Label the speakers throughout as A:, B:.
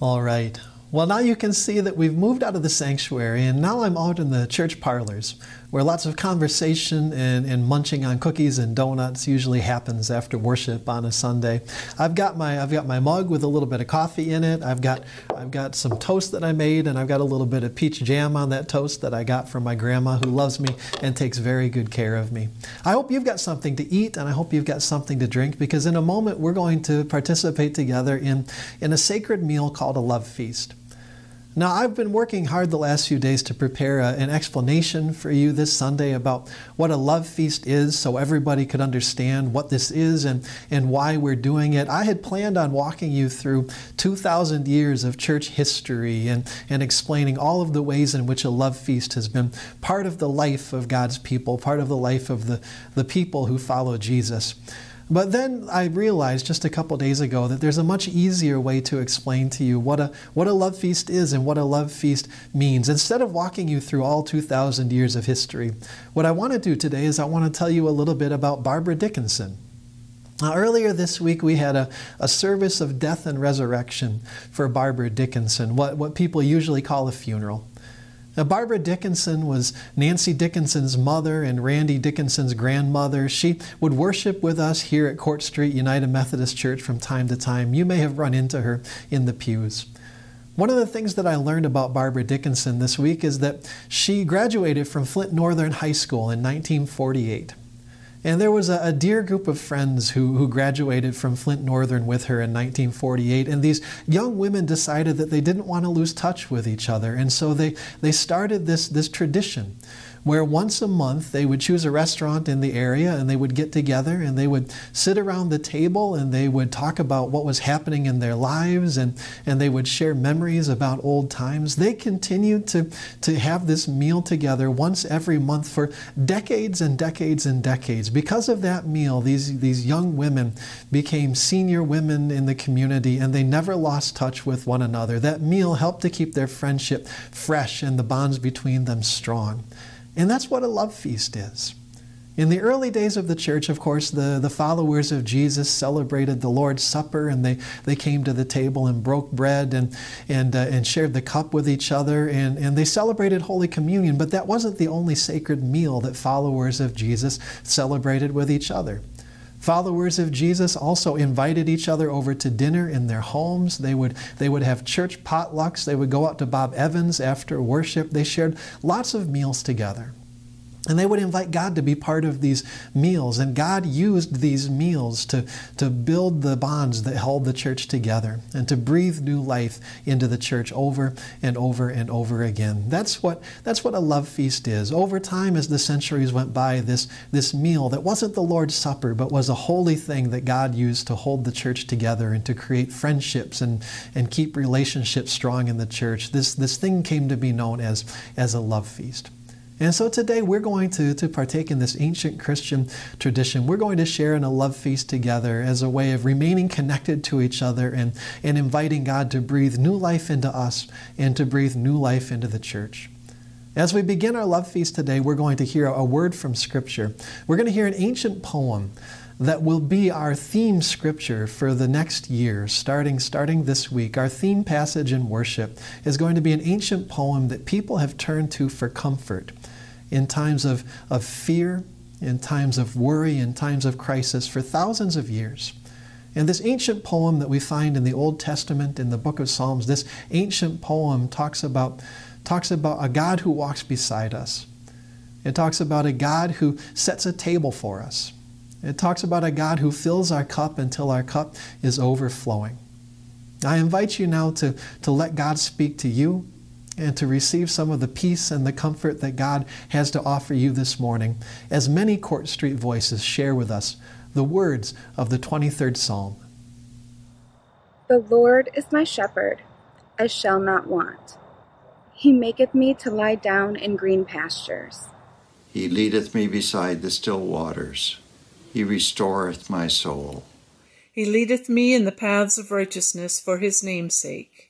A: All right. Well, now you can see that we've moved out of the sanctuary, and now I'm out in the church parlors where lots of conversation and, and munching on cookies and donuts usually happens after worship on a Sunday. I've got my I've got my mug with a little bit of coffee in it. I've got I've got some toast that I made, and I've got a little bit of peach jam on that toast that I got from my grandma who loves me and takes very good care of me. I hope you've got something to eat, and I hope you've got something to drink because in a moment we're going to participate together in, in a sacred meal called a love feast. Now, I've been working hard the last few days to prepare a, an explanation for you this Sunday about what a love feast is so everybody could understand what this is and, and why we're doing it. I had planned on walking you through 2,000 years of church history and, and explaining all of the ways in which a love feast has been part of the life of God's people, part of the life of the, the people who follow Jesus. But then I realized just a couple days ago that there's a much easier way to explain to you what a, what a love feast is and what a love feast means. Instead of walking you through all 2,000 years of history, what I want to do today is I want to tell you a little bit about Barbara Dickinson. Now, earlier this week, we had a, a service of death and resurrection for Barbara Dickinson, what, what people usually call a funeral. Now, Barbara Dickinson was Nancy Dickinson's mother and Randy Dickinson's grandmother. She would worship with us here at Court Street United Methodist Church from time to time. You may have run into her in the pews. One of the things that I learned about Barbara Dickinson this week is that she graduated from Flint Northern High School in 1948. And there was a, a, dear group of friends who, who graduated from Flint Northern with her in 1948. And these young women decided that they didn't want to lose touch with each other. And so they, they started this, this tradition where once a month they would choose a restaurant in the area and they would get together and they would sit around the table and they would talk about what was happening in their lives and, and they would share memories about old times. They continued to, to have this meal together once every month for decades and decades and decades. Because of that meal, these, these young women became senior women in the community and they never lost touch with one another. That meal helped to keep their friendship fresh and the bonds between them strong. And that's what a love feast is. In the early days of the church, of course, the, the followers of Jesus celebrated the Lord's Supper and they, they came to the table and broke bread and, and, uh, and shared the cup with each other and, and they celebrated Holy Communion. But that wasn't the only sacred meal that followers of Jesus celebrated with each other. Followers of Jesus also invited each other over to dinner in their homes. They would, they would have church potlucks. They would go out to Bob Evans after worship. They shared lots of meals together. And they would invite God to be part of these meals. And God used these meals to, to build the bonds that held the church together and to breathe new life into the church over and over and over again. That's what, that's what a love feast is. Over time, as the centuries went by, this, this meal that wasn't the Lord's Supper, but was a holy thing that God used to hold the church together and to create friendships and, and keep relationships strong in the church, this, this thing came to be known as, as a love feast. And so today we're going to, to partake in this ancient Christian tradition. We're going to share in a love feast together as a way of remaining connected to each other and, and inviting God to breathe new life into us and to breathe new life into the church. As we begin our love feast today, we're going to hear a word from Scripture. We're going to hear an ancient poem that will be our theme scripture for the next year, starting, starting this week. Our theme passage in worship is going to be an ancient poem that people have turned to for comfort in times of, of fear, in times of worry, in times of crisis for thousands of years. And this ancient poem that we find in the Old Testament, in the book of Psalms, this ancient poem talks about, talks about a God who walks beside us. It talks about a God who sets a table for us. It talks about a God who fills our cup until our cup is overflowing. I invite you now to, to let God speak to you and to receive some of the peace and the comfort that God has to offer you this morning, as many Court Street voices share with us the words of the 23rd Psalm.
B: The Lord is my shepherd, I shall not want. He maketh me to lie down in green pastures.
C: He leadeth me beside the still waters. He restoreth my soul.
D: He leadeth me in the paths of righteousness for his name's sake.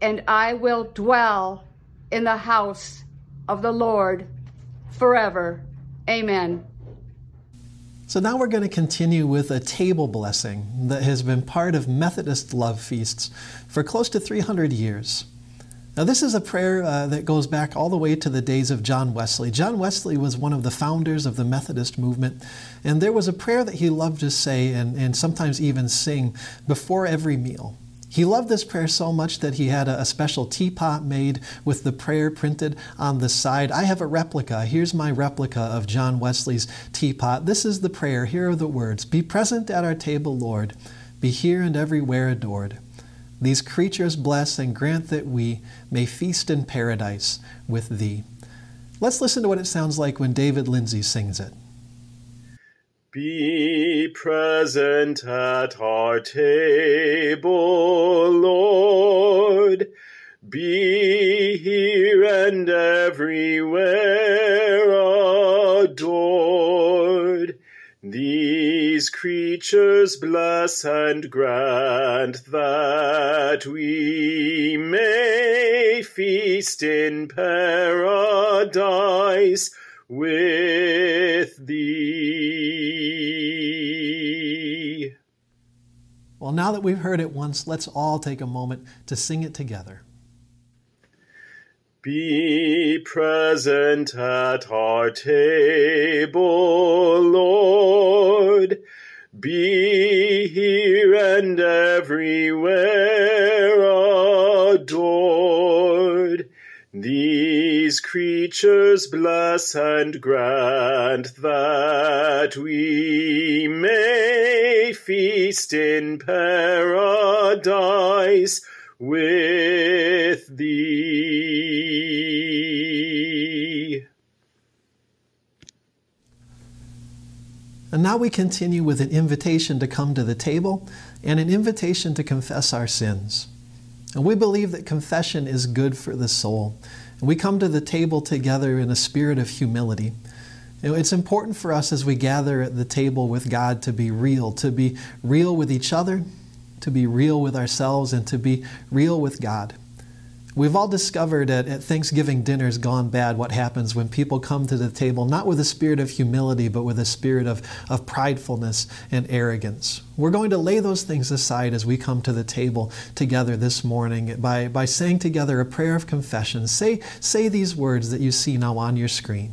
E: and I will dwell in the house of the Lord forever. Amen.
A: So now we're going to continue with a table blessing that has been part of Methodist love feasts for close to 300 years. Now, this is a prayer uh, that goes back all the way to the days of John Wesley. John Wesley was one of the founders of the Methodist movement, and there was a prayer that he loved to say and, and sometimes even sing before every meal. He loved this prayer so much that he had a, special teapot made with the prayer printed on the side. I have a replica. Here's my replica of John Wesley's teapot. This is the prayer. Here are the words Be present at our table, Lord. Be here and everywhere adored. These creatures bless and grant that we may feast in paradise with thee. Let's listen to what it sounds like when David Lindsay sings it.
F: Be present at our table, Lord. Be here and everywhere adored. These creatures bless and grant that we may feast in paradise with thee.
A: Well, now that we've heard it once, let's all take a moment to sing it together.
F: Be present at our table, Lord. Be here and everywhere adored. These creatures bless and grant that we may feast in paradise with thee.
A: And now we continue with an invitation to come to the table and an invitation to confess our sins. And we believe that confession is good for the soul. And we come to the table together in a spirit of humility. You know, it's important for us as we gather at the table with God to be real, to be real with each other, to be real with ourselves, and to be real with God. We've all discovered at, at Thanksgiving dinners gone bad what happens when people come to the table not with a spirit of humility, but with a spirit of, of pridefulness and arrogance. We're going to lay those things aside as we come to the table together this morning by, by saying together a prayer of confession. Say, say these words that you see now on your screen.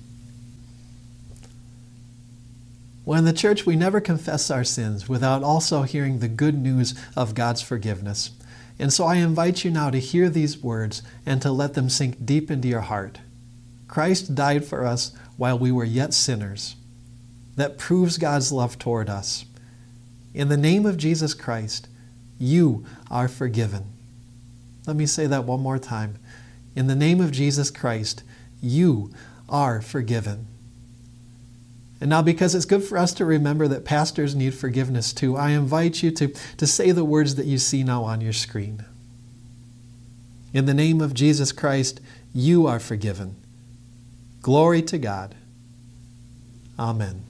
A: Well, in the church, we never confess our sins without also hearing the good news of God's forgiveness. And so I invite you now to hear these words and to let them sink deep into your heart. Christ died for us while we were yet sinners. That proves God's love toward us. In the name of Jesus Christ, you are forgiven. Let me say that one more time. In the name of Jesus Christ, you are forgiven. And now, because it's good for us to remember that pastors need forgiveness too, I invite you to, to say the words that you see now on your screen. In the name of Jesus Christ, you are forgiven. Glory to God. Amen.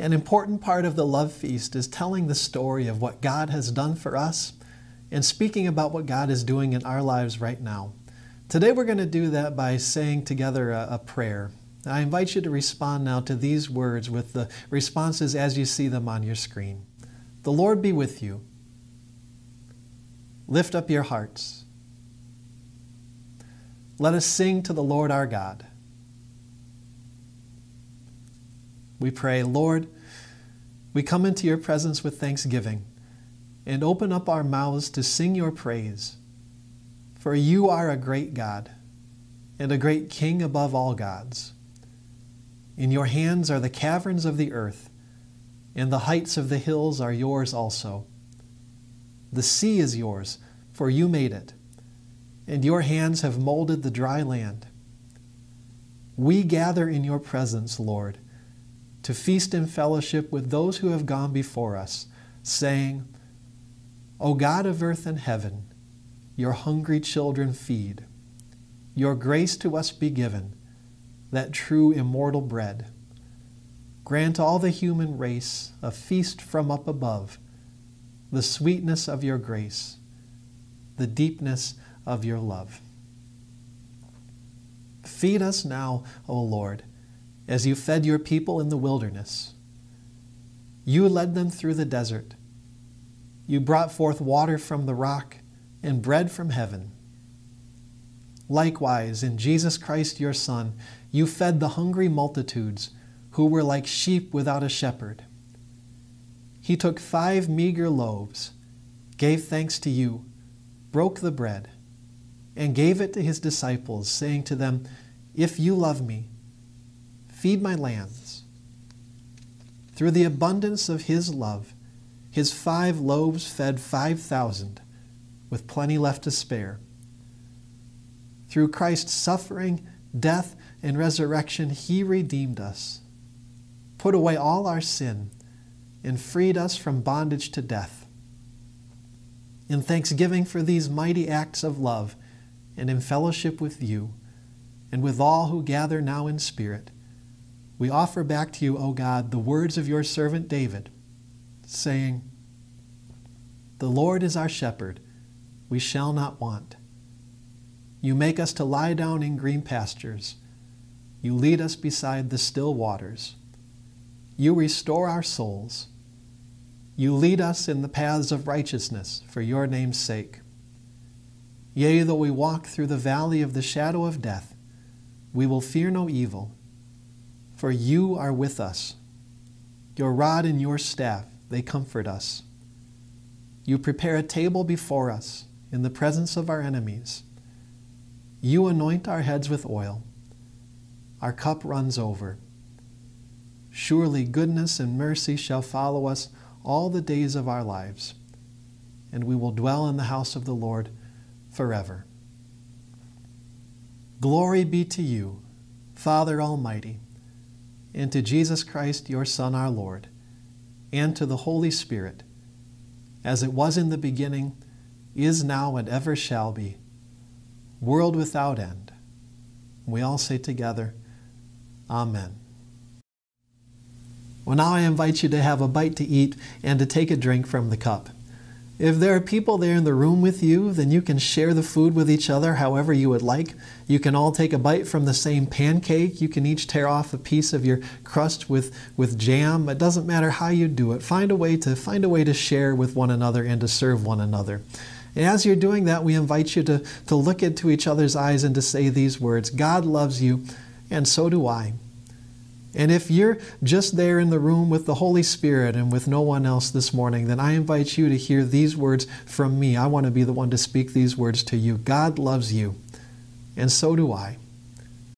A: An important part of the love feast is telling the story of what God has done for us and speaking about what God is doing in our lives right now. Today, we're going to do that by saying together a, a prayer. I invite you to respond now to these words with the responses as you see them on your screen. The Lord be with you. Lift up your hearts. Let us sing to the Lord our God. We pray, Lord, We come into your presence with thanksgiving and open up our mouths to sing your praise. For you are a great God and a great King above all gods. In your hands are the caverns of the earth, and the heights of the hills are yours also. The sea is yours, for you made it, and your hands have molded the dry land. We gather in your presence, Lord to feast in fellowship with those who have gone before us, saying, O God of earth and heaven, your hungry children feed. Your grace to us be given, that true immortal bread. Grant all the human race a feast from up above, the sweetness of your grace, the deepness of your love. Feed us now, O Lord as you fed your people in the wilderness. You led them through the desert. You brought forth water from the rock and bread from heaven. Likewise, in Jesus Christ your Son, you fed the hungry multitudes who were like sheep without a shepherd. He took five meager loaves, gave thanks to you, broke the bread, and gave it to his disciples, saying to them, If you love me, Feed my lambs. Through the abundance of his love, his five loaves fed 5,000 with plenty left to spare. Through Christ's suffering, death, and resurrection, he redeemed us, put away all our sin, and freed us from bondage to death. In thanksgiving for these mighty acts of love, and in fellowship with you, and with all who gather now in spirit, we offer back to you, O God, the words of your servant David, saying, The Lord is our shepherd, we shall not want. You make us to lie down in green pastures. You lead us beside the still waters. You restore our souls. You lead us in the paths of righteousness for your name's sake. Yea, though we walk through the valley of the shadow of death, we will fear no evil for you are with us. Your rod and your staff, they comfort us. You prepare a table before us in the presence of our enemies. You anoint our heads with oil. Our cup runs over. Surely goodness and mercy shall follow us all the days of our lives, and we will dwell in the house of the Lord forever. Glory be to you, Father Almighty and to Jesus Christ, your Son, our Lord, and to the Holy Spirit, as it was in the beginning, is now, and ever shall be, world without end. We all say together, Amen. Well, now I invite you to have a bite to eat and to take a drink from the cup. If there are people there in the room with you, then you can share the food with each other however you would like. You can all take a bite from the same pancake. You can each tear off a piece of your crust with, with jam. It doesn't matter how you do it. Find a way to find a way to share with one another and to serve one another. And as you're doing that, we invite you to, to look into each other's eyes and to say these words God loves you, and so do I. And if you're just there in the room with the Holy Spirit and with no one else this morning, then I invite you to hear these words from me. I want to be the one to speak these words to you. God loves you, and so do I.